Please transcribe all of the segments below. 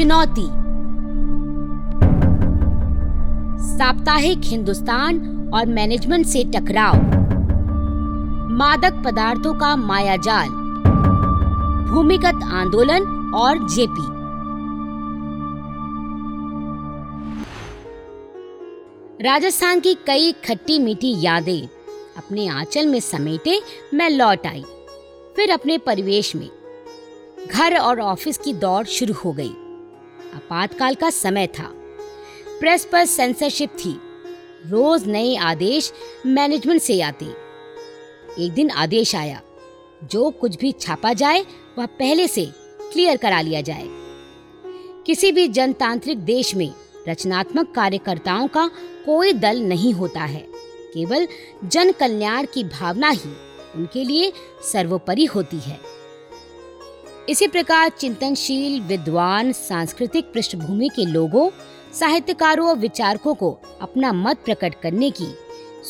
चुनौती। साप्ताहिक हिंदुस्तान और मैनेजमेंट से टकराव। मादक पदार्थों का मायाजाल। भूमिगत आंदोलन और जेपी। राजस्थान की कई खट्टी मीठी यादें अपने आंचल में समेटे मैं लौट आई, फिर अपने परिवेश में। घर और ऑफ़िस की दौड़ शुरू हो गई। आपातकाल का समय था। प्रेस पर सेंसरशिप थी। रोज नए आदेश मैनेजमेंट से आते। एक दिन आदेश आया। जो कुछ भी छापा जाए, वह पहले से क्लियर करा लिया जाए। किसी भी जनतांत्रिक देश में रचनात्मक कार्यकर्ताओं का कोई दल नहीं होता है। केवल जन कल्याण की भावना ही उनके लिए सर्वोपरि होती है। इसी प्रकार चिंतनशील, विद्वान, सांस्कृतिक पृष्ठभूमि के लोगों, साहित्यकारों और विचारकों को अपना मत प्रकट करने की,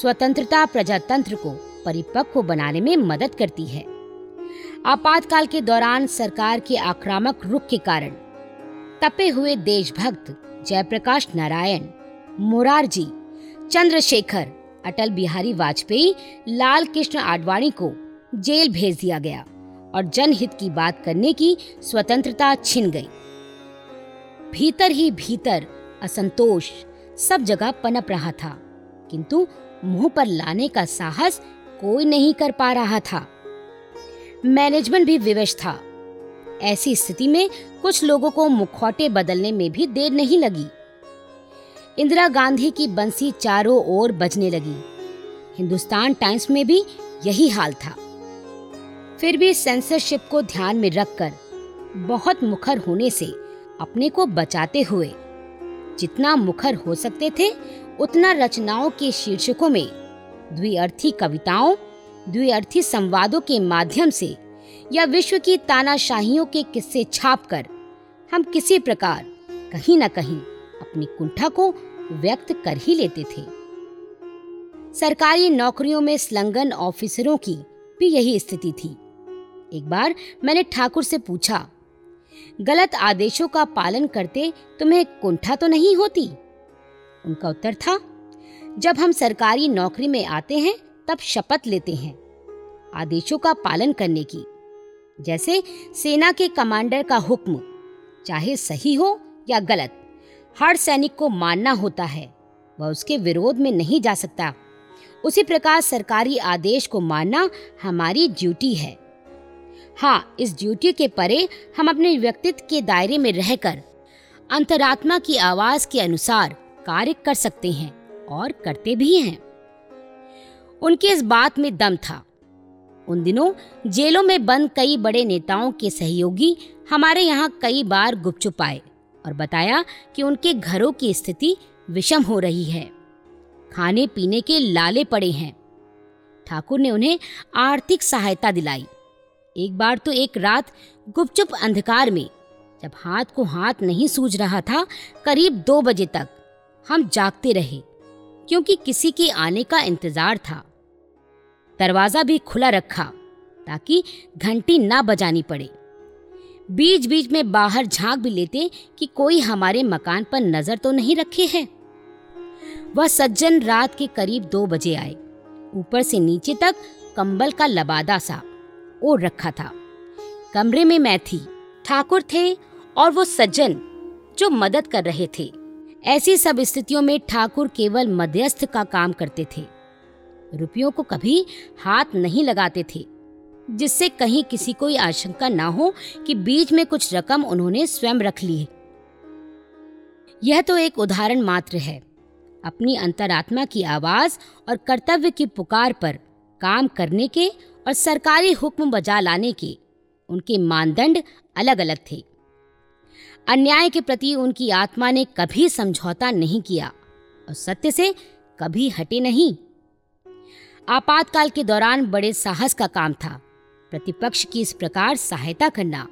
स्वतंत्रता प्रजातंत्र को परिपक्व बनाने में मदद करती है। आपातकाल के दौरान सरकार के आक्रामक रुख के कारण तपे हुए देशभक्त जयप्रकाश नारायण, मोरारजी, चंद्रशेखर, अटल बिहारी वाजपेयी लाल कृष्ण आडवाणी को जेल भेज दिया गया। और जनहित की बात करने की स्वतंत्रता छिन गई। भीतर ही भीतर असंतोष सब जगह पनप रहा था, किंतु मुँह पर लाने का साहस कोई नहीं कर पा रहा था। मैनेजमेंट भी विवश था। ऐसी स्थिति में कुछ लोगों को मुखौटे बदलने में भी देर नहीं लगी। इंदिरा गांधी की बंसी चारों ओर बजने लगी। हिंदुस्तान टाइम्स में भी यही हाल था। फिर भी सेंसरशिप को ध्यान में रखकर, बहुत मुखर होने से अपने को बचाते हुए, जितना मुखर हो सकते थे, उतना रचनाओं के शीर्षकों में द्विअर्थी कविताओं, द्विअर्थी संवादों के माध्यम से या विश्व की तानाशाहियों के किस्से छापकर, हम किसी प्रकार कहीं न कहीं अपनी कुंठा को व्यक्त कर ही लेते थे। सरकारी नौकरियों में स्लंगन ऑफिसरों की भी यही स्थिति थी। एक बार मैंने ठाकुर से पूछा, गलत आदेशों का पालन करते तुम्हें कुंठा तो नहीं होती? उनका उत्तर था, जब हम सरकारी नौकरी में आते हैं, तब शपथ लेते हैं आदेशों का पालन करने की। जैसे सेना के कमांडर का हुक्म, चाहे सही हो या गलत, हर सैनिक को मानना होता है, वह उसके विरोध में नहीं जा सकता। उसी प्रकार सरकारी आदेश को मानना हमारी ड्यूटी है। हाँ इस ड्यूटी के परे हम अपने व्यक्तित्व के दायरे में रहकर अंतरात्मा की आवाज़ के अनुसार कार्य कर सकते हैं और करते भी हैं। उनके इस बात में दम था। उन दिनों जेलों में बंद कई बड़े नेताओं के सहयोगी हमारे यहाँ कई बार गुपचुप आए और बताया कि उनके घरों की स्थिति विषम हो रही है। खाने पीने के लाले पड़े हैं। ठाकुर ने उन्हें आर्थिक सहायता दिलाई। एक बार तो एक रात गुपचुप अंधकार में, जब हाथ को हाथ नहीं सूझ रहा था, करीब दो बजे तक हम जागते रहे, क्योंकि किसी के आने का इंतज़ार था। दरवाज़ा भी खुला रखा, ताकि घंटी ना बजानी पड़े। बीच बीच में बाहर झाँक भी लेते कि कोई हमारे मकान पर नज़र तो नहीं रखे है। वह सज्जन रात के करीब दो बजे आए, ऊपर से नीचे तक कंबल का लबादा सा। ओढ़ रखा था। कमरे में मैं थी, ठाकुर थे और वो सज्जन जो मदद कर रहे थे। ऐसी सब स्थितियों में ठाकुर केवल मध्यस्थ का काम करते थे। रुपयों को कभी हाथ नहीं लगाते थे, जिससे कहीं किसी को आशंका ना हो कि बीच में कुछ रकम उन्होंने स्वयं रख ली यह तो एक उदाहरण मात्र है। अपनी अंतरात्मा की आवाज़ और कर्तव्य की पुकार पर काम करने के और सरकारी हुक्म बजा लाने के उनके मानदंड अलग अलग थे। अन्याय के प्रति उनकी आत्मा ने कभी समझौता नहीं किया और सत्य से कभी हटे नहीं। आपातकाल के दौरान बड़े साहस का काम था। प्रतिपक्ष की इस प्रकार सहायता करना।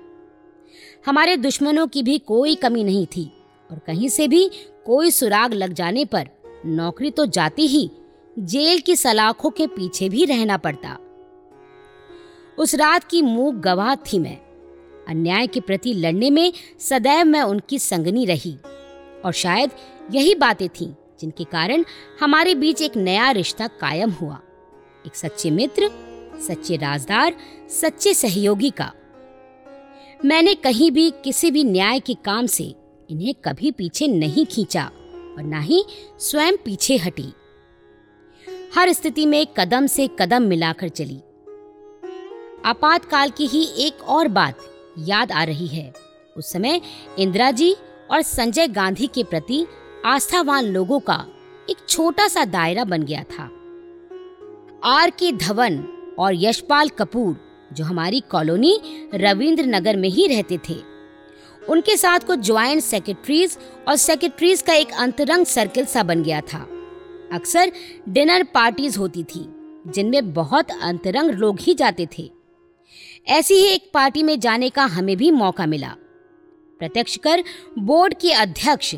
हमारे दुश्मनों की भी कोई कमी नहीं थी और कहीं से भी कोई सुराग लग जाने पर नौकरी तो जाती ही, जेल की सलाखों के पीछे भी रहना पड़ता। उस रात की मूक गवाह थी मैं। अन्याय के प्रति लड़ने में सदैव मैं उनकी संगनी रही। और शायद यही बातें थीं जिनके कारण हमारे बीच एक नया रिश्ता कायम हुआ। एक सच्चे मित्र, सच्चे राजदार, सच्चे सहयोगी का। मैंने कहीं भी किसी भी न्याय के काम से इन्हें कभी पीछे नहीं खींचा और ना ही स्वयं पीछे हटी। हर स्थिति में कदम से कदम मिलाकर चली। आपातकाल की ही एक और बात याद आ रही है। उस समय इंदिरा जी और संजय गांधी के प्रति आस्थावान लोगों का एक छोटा सा दायरा बन गया था। आर के धवन और यशपाल कपूर, जो हमारी कॉलोनी रविंद्र नगर में ही रहते थे, उनके साथ कुछ ज्वाइंट सेक्रेटरीज और सेक्रेटरीज का एक अंतरंग सर्किल सा बन गया था। अक्सर डिनर पार्टीज़ होती थी, जिनमें बहुत अंतरंग लोग ही जाते थे। ऐसी ही एक पार्टी में जाने का हमें भी मौका मिला। प्रत्यक्ष कर बोर्ड के अध्यक्ष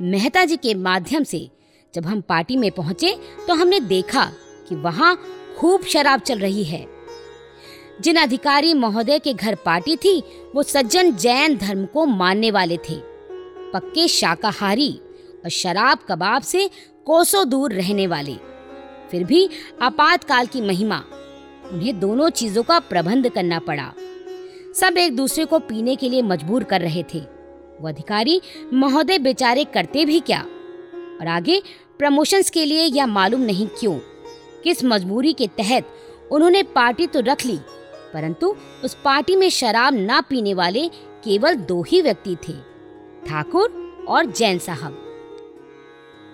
मेहता जी के माध्यम से जब हम पार्टी में पहुँचे तो हमने देखा कि वहाँ खूब शराब चल रही है। जिन अधिकारी महोदय के घर पार्टी थी, वो सज्जन जैन धर्म को मानने वाले थे। पक्के शाकाहारी और शराब कबाब से कोसों दूर रहने वाले। फिर भी आपातकाल की महिमा उन्हें दोनों चीज़ों का प्रबंध करना पड़ा। सब एक दूसरे को पीने के लिए मजबूर कर रहे थे। वो अधिकारी महोदय बेचारे करते भी क्या? और आगे, प्रमोशंस के लिए या मालूम नहीं क्यों? किस मजबूरी के तहत उन्होंने पार्टी तो रख ली, परंतु उस पार्टी में शराब ना पीने वाले केवल दो ही व्यक्ति थे, ठाकुर और जैन साहब।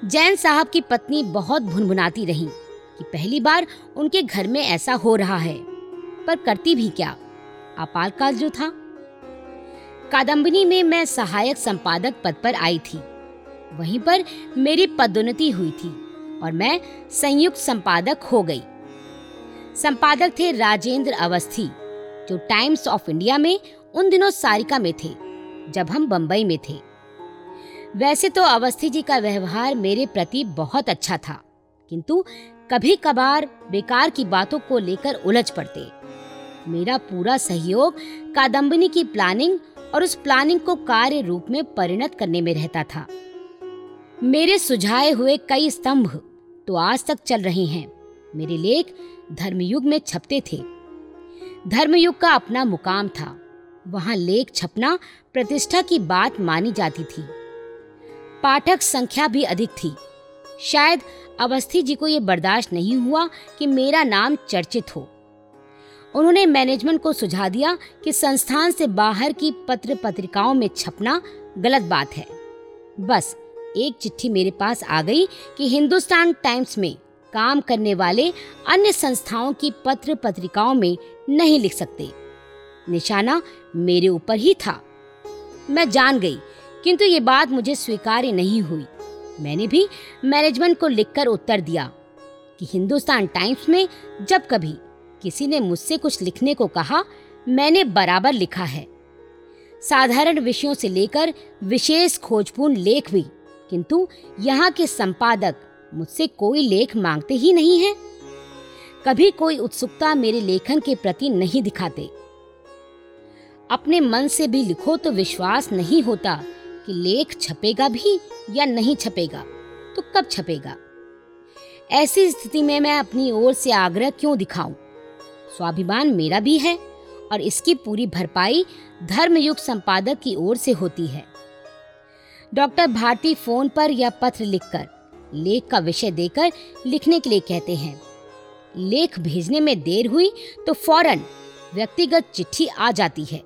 जैन साहब की पत्नी बहुत भुनभुनाती रही। कि पहली बार उनके घर में ऐसा हो रहा है। पर करती भी क्या? आपातकाल जो था। कादम्बिनी में मैं सहायक संपादक पद पर आई थी। वहीं पर मेरी पदोन्नति हुई थी और मैं संयुक्त संपादक हो गई। संपादक थे राजेंद्र अवस्थी, जो टाइम्स ऑफ़ इंडिया में उन दिनों सारिका में थे, जब हम बंबई में थे। वैसे तो अवस्थी जी का व्यवहार मेरे प्रति बहुत अच्छा था, किंतु कभी कभार बेकार की बातों को लेकर उलझ पड़ते। मेरा पूरा सहयोग कादम्बिनी की प्लानिंग और उस प्लानिंग को कार्य रूप में परिणत करने में रहता था। मेरे सुझाए हुए कई स्तंभ तो आज तक चल रहे हैं। मेरे लेख धर्मयुग में छपते थे। धर्मयुग का अपना मुकाम था। वहाँ लेख छपना प्रतिष्ठा की बात मानी जाती थी। पाठक संख्या भी अधिक थी। शायद अवस्थी जी को यह बर्दाश्त नहीं हुआ कि मेरा नाम चर्चित हो। उन्होंने मैनेजमेंट को सुझा दिया कि संस्थान से बाहर की पत्र पत्रिकाओं में छपना गलत बात है। बस, एक चिट्ठी मेरे पास आ गई कि हिंदुस्तान टाइम्स में काम करने वाले अन्य संस्थाओं की पत्र पत्रिकाओं में नहीं लिख सकते। निशाना मेरे ऊपर ही था। मैं जान गई, किंतु ये बात मुझे स्वीकार्य नहीं हुई। मैंने भी मैनेजमेंट को लिखकर उत्तर दिया कि हिंदुस्तान टाइम्स में जब कभी किसी ने मुझसे कुछ लिखने को कहा, मैंने बराबर लिखा है। साधारण विषयों से लेकर विशेष खोजपूर्ण लेख भी, किंतु यहाँ के संपादक मुझसे कोई लेख मांगते ही नहीं हैं। कभी कोई उत्सुकता मेरे लेखन के प्रति नहीं दिखाते। अपने मन से भी लिखो तो विश्वास नहीं होता कि लेख छपेगा भी या नहीं छपेगा तो कब छपेगा? ऐसी स्थिति में मैं अपनी ओर से आग्रह क्यों दिखाऊँ? स्वाभिमान मेरा भी है और इसकी पूरी भरपाई धर्मयुग संपादक की ओर से होती है। डॉक्टर भारती फ़ोन पर या पत्र लिखकर, लेख का विषय देकर लिखने के लिए कहते हैं, लेख भेजने में देर हुई तो फ़ौरन व्यक्तिगत चिट्ठी आ जाती है।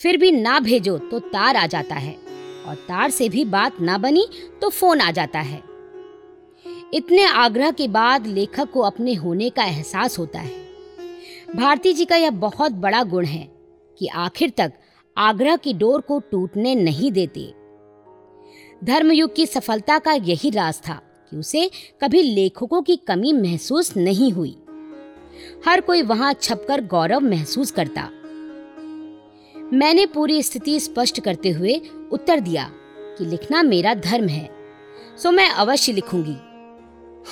फिर भी ना भेजो तो तार आ जाता है। और तार से भी बात ना बनी तो फ़ोन आ जाता है। इतने आग्रह के बाद लेखक को अपने होने का एहसास होता है। भारती जी का यह बहुत बड़ा गुण है कि आखिर तक आग्रह की डोर को टूटने नहीं देते। धर्मयुग की सफलता का यही राज था कि उसे कभी लेखकों की कमी महसूस नहीं हुई। हर कोई वहाँ छपकर गौरव महसूस करता। मैंने पूरी स्थिति स्पष्ट करते हुए उत्तर दिया कि लिखना मेरा धर्म है। सो मैं अवश्य लिखूँगी।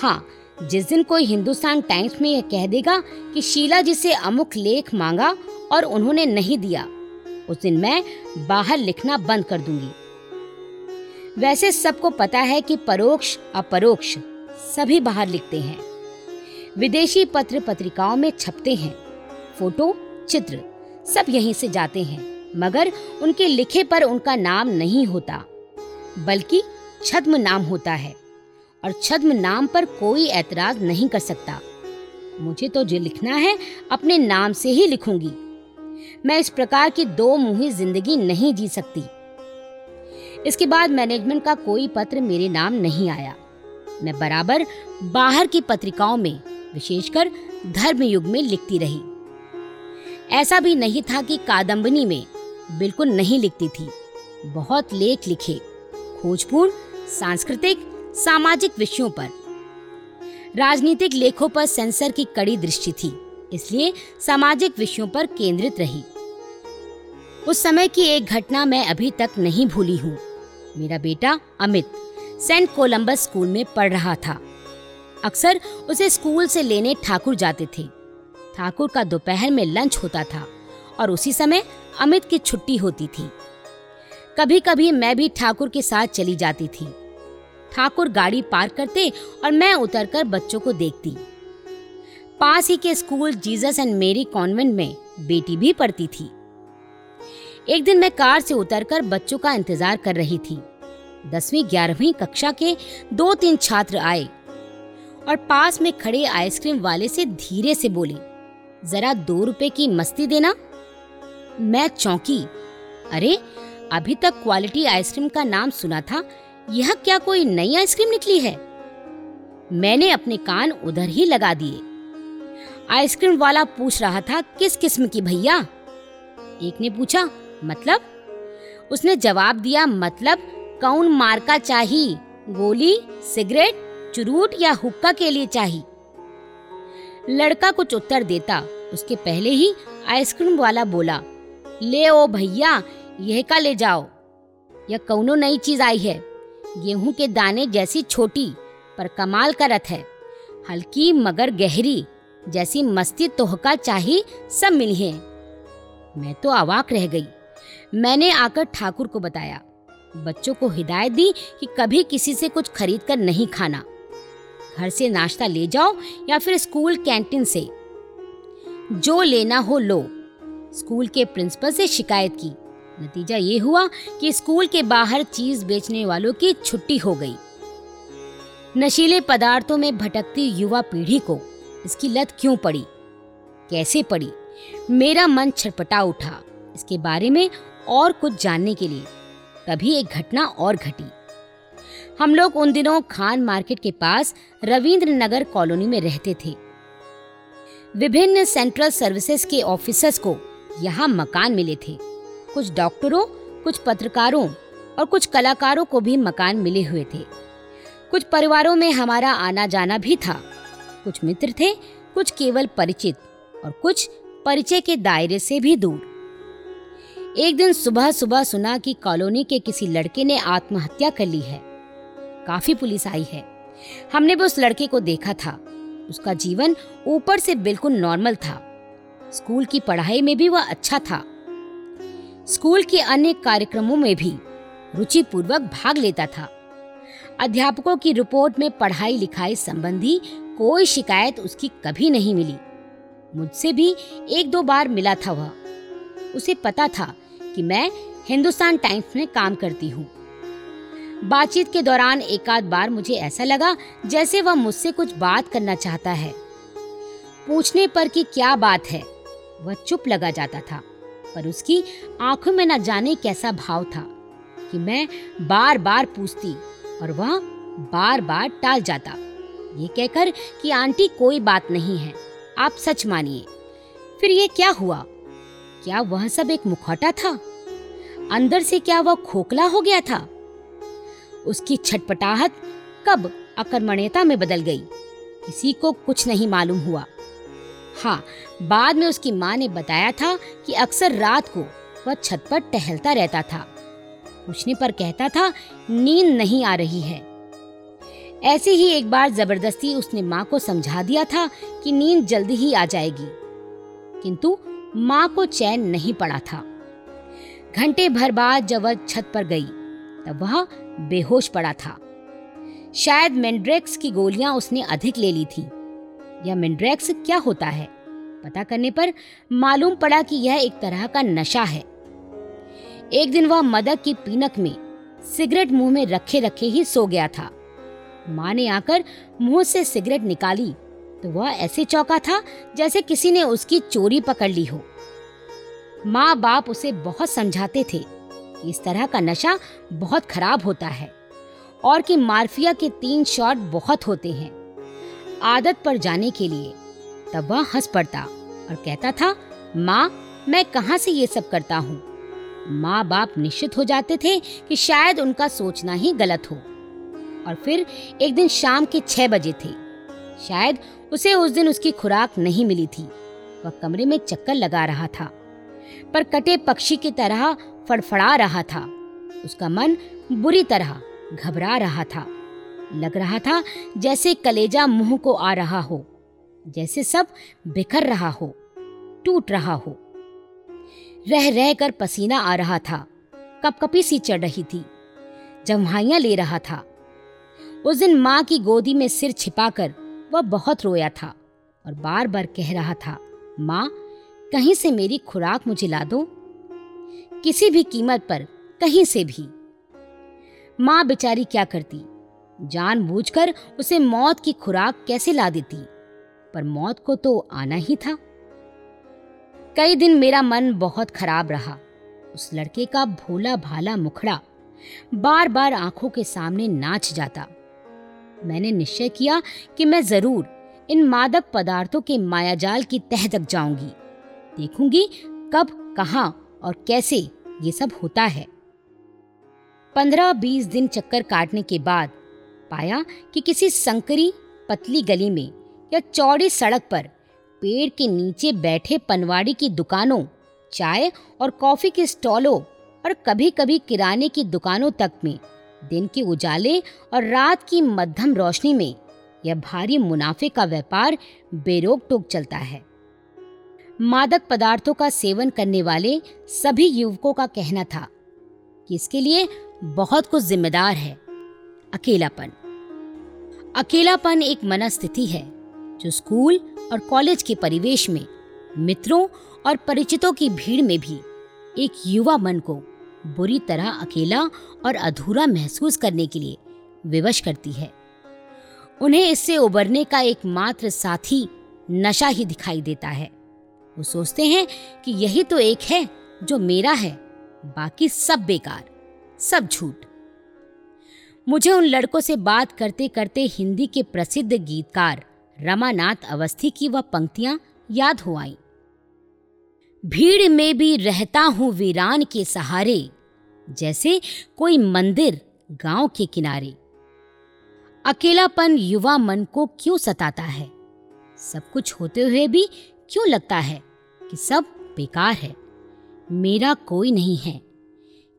हाँ जिस दिन कोई हिंदुस्तान टाइम्स में यह कह देगा कि शीला जी से अमुक लेख मांगा और उन्होंने नहीं दिया, उस दिन मैं बाहर लिखना बंद कर दूँगी। वैसे सबको पता है कि परोक्ष, अपरोक्ष सभी बाहर लिखते हैं। विदेशी पत्र पत्रिकाओं में छपते हैं, फ़ोटो, चित्र सब यहीं से जाते हैं। मगर उनके लिखे पर उनका नाम नहीं होता, बल्कि छद्म नाम होता है, और छद्म नाम पर कोई ऐतराज नहीं कर सकता। मुझे तो जो लिखना है, अपने नाम से ही लिखूँगी। मैं इस प्रकार की दो मुही ज़िंदगी नहीं जी सकती। इसके बाद मैनेजमेंट का कोई पत्र मेरे नाम नहीं आया। मैं बराबर बाहर की पत्रिकाओं में, विशेषकर धर्म युग में लिखती रही। ऐसा भी नहीं था कि कादम्बनी में बिल्कुल नहीं लिखती थी। बहुत लेख लिखे, खोजपूर्ण, सांस्कृतिक, सामाजिक विषयों पर। राजनीतिक लेखों पर सेंसर की कड़ी दृष्टि थी, इसलिए सामाजिक विषयों पर केंद्रित रही। उस समय की एक घटना मैं अभी तक नहीं भूली हूँ। मेरा बेटा अमित सेंट कोलंबस स्कूल में पढ़ रहा था। अक्सर उसे स्कूल से लेने ठाकुर जाते थे। ठाकुर का दोपहर में लंच होता था और उसी समय अमित की छुट्टी होती थी। कभी कभी मैं भी ठाकुर के साथ चली जाती थी। ठाकुर गाड़ी पार्क करते और मैं उतरकर बच्चों को देखती। पास ही के school Jesus and Mary convent में बेटी भी पढ़ती थी। एक दिन मैं कार से उतरकर बच्चों का इंतज़ार कर रही थी। दसवीं, ग्यारहवीं कक्षा के दो तीन छात्र आए और पास में खड़े आइसक्रीम वाले से धीरे से बोले, जरा दो रुपए की मस्ती देना। मैं चौंकी। अरे, अभी तक क्वालिटी आइसक्रीम का नाम सुना था। यह क्या कोई नई आइसक्रीम निकली है? मैंने अपने कान उधर ही लगा दिए। आइसक्रीम वाला पूछ रहा था, किस किस्म की भैया? एक ने पूछा मतलब? उसने जवाब दिया मतलब कौन मार्का चाहिए? गोली, सिगरेट, चुरूट या हुक्का के लिए चाहिए? लड़का कुछ उत्तर देता, उसके पहले ही आइसक्रीम वाला बोला ले ओ भैया, यह का ले जाओ। यह कौनो नई चीज़ आई है। गेहूँ के दाने जैसी छोटी, पर कमाल का रथ है। हल्की मगर गहरी, जैसी मस्ती तोहका चाही सब मिली है। मैं तो अवाक रह गई। मैंने आकर ठाकुर को बताया। बच्चों को हिदायत दी कि कभी किसी से कुछ खरीद कर नहीं खाना। घर से नाश्ता ले जाओ या फिर स्कूल कैंटीन से। जो लेना हो लो। स्कूल के प्रिंसिपल से शिकायत की। नतीजा ये हुआ कि स्कूल के बाहर चीज़ बेचने वालों की छुट्टी हो गई। नशीले पदार्थों में भटकती युवा पीढ़ी को इसकी लत क्यों पड़ी? कैसे पड़ी? मेरा मन छटपटा उठा। इसके बारे में और कुछ जानने के लिए। तभी एक घटना और घटी। हम लोग उन दिनों खान मार्केट के पास रविंद्र नगर कॉलोनी में रहते थे। विभिन्न सेंट्रल सर्विसेज़ के ऑफिसर्स को यहाँ मकान मिले थे। कुछ डॉक्टरों, कुछ पत्रकारों और कुछ कलाकारों को भी मकान मिले हुए थे। कुछ परिवारों में हमारा आना जाना भी था। कुछ मित्र थे, कुछ केवल परिचित और कुछ परिचय के दायरे से भी दूर। एक दिन सुबह सुबह सुना कि कॉलोनी के किसी लड़के ने आत्महत्या कर ली है। काफ़ी पुलिस आई है। हमने भी उस लड़के को देखा था। उसका जीवन ऊपर से बिल्कुल नॉर्मल था। स्कूल की पढ़ाई में भी वह अच्छा था। स्कूल के अन्य कार्यक्रमों में भी रुचि पूर्वक भाग लेता था। अध्यापकों की रिपोर्ट में पढ़ाई लिखाई संबंधी कोई शिकायत उसकी कभी नहीं मिली। मुझसे भी एक दो बार मिला था वह। उसे पता था कि मैं हिंदुस्तान टाइम्स में काम करती हूँ। बातचीत के दौरान एक आध बार मुझे ऐसा लगा जैसे वह मुझसे कुछ बात करना चाहता है। पूछने पर कि क्या बात है? वह चुप लगा जाता था, पर उसकी आँखों में न जाने कैसा भाव था कि मैं बार बार पूछती और वह बार बार टाल जाता। ये कहकर कि, आंटी, कोई बात नहीं है, आप सच मानिए। फिर ये क्या हुआ? क्या वह सब एक मुखौटा था? अंदर से क्या वह खोखला हो गया था? उसकी छटपटाहट कब अकर्मण्यता में बदल गई? किसी को कुछ नहीं मालूम हुआ। हाँ बाद में उसकी माँ ने बताया था कि अक्सर रात को वह छत पर टहलता रहता था। पूछने पर कहता था, नींद नहीं आ रही है। ऐसे ही एक बार ज़बरदस्ती उसने माँ को समझा दिया था कि नींद जल्दी ही आ जाएगी। किंतु माँ को चैन नहीं पड़ा था। घंटे भर बाद जब वह छत पर गई, तब वह बेहोश पड़ा था। शायद मेंड्रेक्स की गोलियाँ उसने अधिक ले ली थी। यह मेंड्रेक्स क्या होता है? पता करने पर मालूम पड़ा कि यह एक तरह का नशा है। एक दिन वह मदक की पीनक में सिगरेट मुँह में रखे रखे ही सो गया था। माँ ने आकर मुँह से सिगरेट निकाली तो वह ऐसे चौका था जैसे किसी ने उसकी चोरी पकड़ ली हो। माँ बाप उसे बहुत समझाते थे कि इस तरह का नशा बहुत खराब होता है और कि मार्फिया के तीन शॉट बहुत होते हैं। आदत पर जाने के लिए। तब वह हंस पड़ता और कहता था, माँ, मैं कहाँ से ये सब करता हूँ? माँ बाप निश्चित हो जाते थे कि शायद उनका सोचना ही गलत हो। और फिर एक दिन शाम के छह बजे थे। शायद उसे उस दिन उसकी खुराक नहीं मिली थी। वह कमरे में चक्कर लगा रहा था। पर कटे पक्षी की तरह फड़फड़ा रहा था। उसका मन बुरी तरह घबरा रहा था। लग रहा था जैसे कलेजा मुँह को आ रहा हो, जैसे सब बिखर रहा हो, टूट रहा हो। रह रह कर पसीना आ रहा था, कपकपी सी चढ़ रही थी, जम्हाइयाँ ले रहा था। उस दिन माँ की गोदी में सिर छिपाकर वह बहुत रोया था और बार बार कह रहा था, माँ, कहीं से मेरी खुराक मुझे ला दो। किसी भी कीमत पर, कहीं से भी। माँ बेचारी क्या करती? जानबूझकर उसे मौत की खुराक कैसे ला देती? पर मौत को तो आना ही था। कई दिन मेरा मन बहुत खराब रहा। उस लड़के का भोला भाला मुखड़ा बार बार आँखों के सामने नाच जाता। मैंने निश्चय किया कि मैं ज़रूर इन मादक पदार्थों के मायाजाल की तह तक जाऊँगी। देखूँगी कब, कहाँ और कैसे ये सब होता है। पंद्रह बीस दिन चक्कर काटने के बाद पाया कि किसी संकरी पतली गली में या चौड़ी सड़क पर पेड़ के नीचे बैठे पनवाड़ी की दुकानों, चाय और कॉफ़ी के स्टॉलों और कभी कभी किराने की दुकानों तक में दिन के उजाले और रात की मध्यम रोशनी में यह भारी मुनाफे का व्यापार बेरोक टोक चलता है। मादक पदार्थों का सेवन करने वाले सभी युवकों का कहना था कि इसके लिए बहुत कुछ जिम्मेदार है। अकेलापन। अकेलापन एक मनस्थिति है, जो स्कूल और कॉलेज के परिवेश में, मित्रों और परिचितों की भीड़ में भी एक युवा मन को बुरी तरह अकेला और अधूरा महसूस करने के लिए विवश करती है। उन्हें इससे उबरने का एकमात्र साथी नशा ही दिखाई देता है। वो सोचते हैं कि यही तो एक है जो मेरा है, बाकी सब बेकार, सब झूठ। मुझे उन लड़कों से बात करते करते हिंदी के प्रसिद्ध गीतकार रमानाथ अवस्थी की वह पंक्तियाँ याद हो आई। भीड़ में भी रहता हूँ वीरान के सहारे, जैसे कोई मंदिर गाँव के किनारे। अकेलापन युवा मन को क्यों सताता है? सब कुछ होते हुए भी क्यों लगता है कि सब बेकार है? मेरा कोई नहीं है।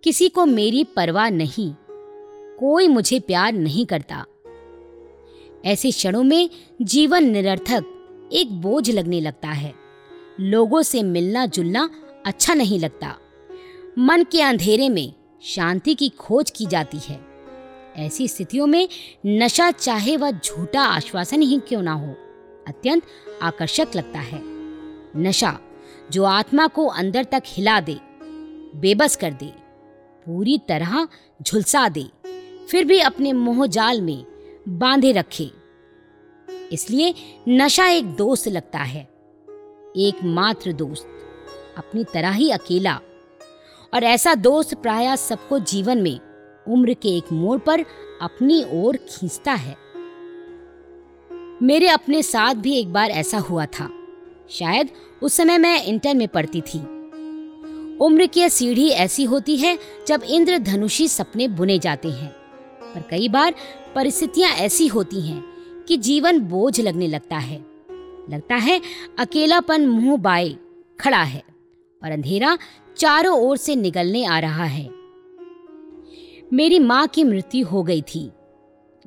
किसी को मेरी परवाह नहीं। कोई मुझे प्यार नहीं करता। ऐसे क्षणों में जीवन निरर्थक एक बोझ लगने लगता है। लोगों से मिलना जुलना अच्छा नहीं लगता। मन के अंधेरे में शांति की खोज की जाती है। ऐसी स्थितियों में नशा चाहे वह झूठा आश्वासन ही क्यों ना हो, अत्यंत आकर्षक लगता है। नशा जो आत्मा को अंदर तक हिला दे, बेबस कर दे, पूरी तरह झुलसा दे। फिर भी अपने मोह जाल में बांधे रखे। इसलिए नशा एक दोस्त लगता है, एकमात्र दोस्त, अपनी तरह ही अकेला। और ऐसा दोस्त प्राय सबको जीवन में उम्र के एक मोड़ पर अपनी ओर खींचता है। मेरे अपने साथ भी एक बार ऐसा हुआ था। शायद उस समय मैं इंटर में पढ़ती थी। उम्र की सीढ़ी ऐसी होती है जब इंद्रधनुषी सपने बुने जाते हैं। पर कई बार परिस्थितियाँ ऐसी होती हैं कि जीवन बोझ लगने लगता है। लगता है, अकेलापन मुँह बाए खड़ा है और अंधेरा चारों ओर से निगलने आ रहा है। मेरी माँ की मृत्यु हो गई थी।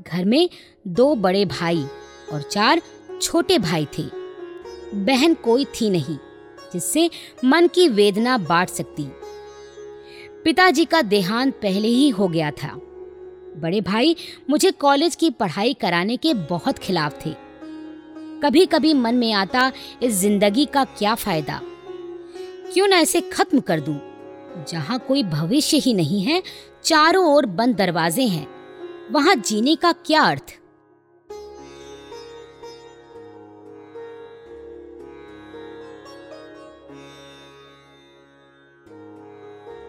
घर में दो बड़े भाई और चार छोटे भाई थे। बहन कोई थी नहीं, जिससे मन की वेदना बांट सकती। पिताजी का देहांत पहले ही हो गया था। बड़े भाई, मुझे कॉलेज की पढ़ाई कराने के बहुत खिलाफ थे। कभी कभी मन में आता, इस ज़िंदगी का क्या फ़ायदा? क्यों ना इसे खत्म कर दूँ? जहाँ कोई भविष्य ही नहीं है, चारों ओर बंद दरवाजे हैं। वहाँ जीने का क्या अर्थ?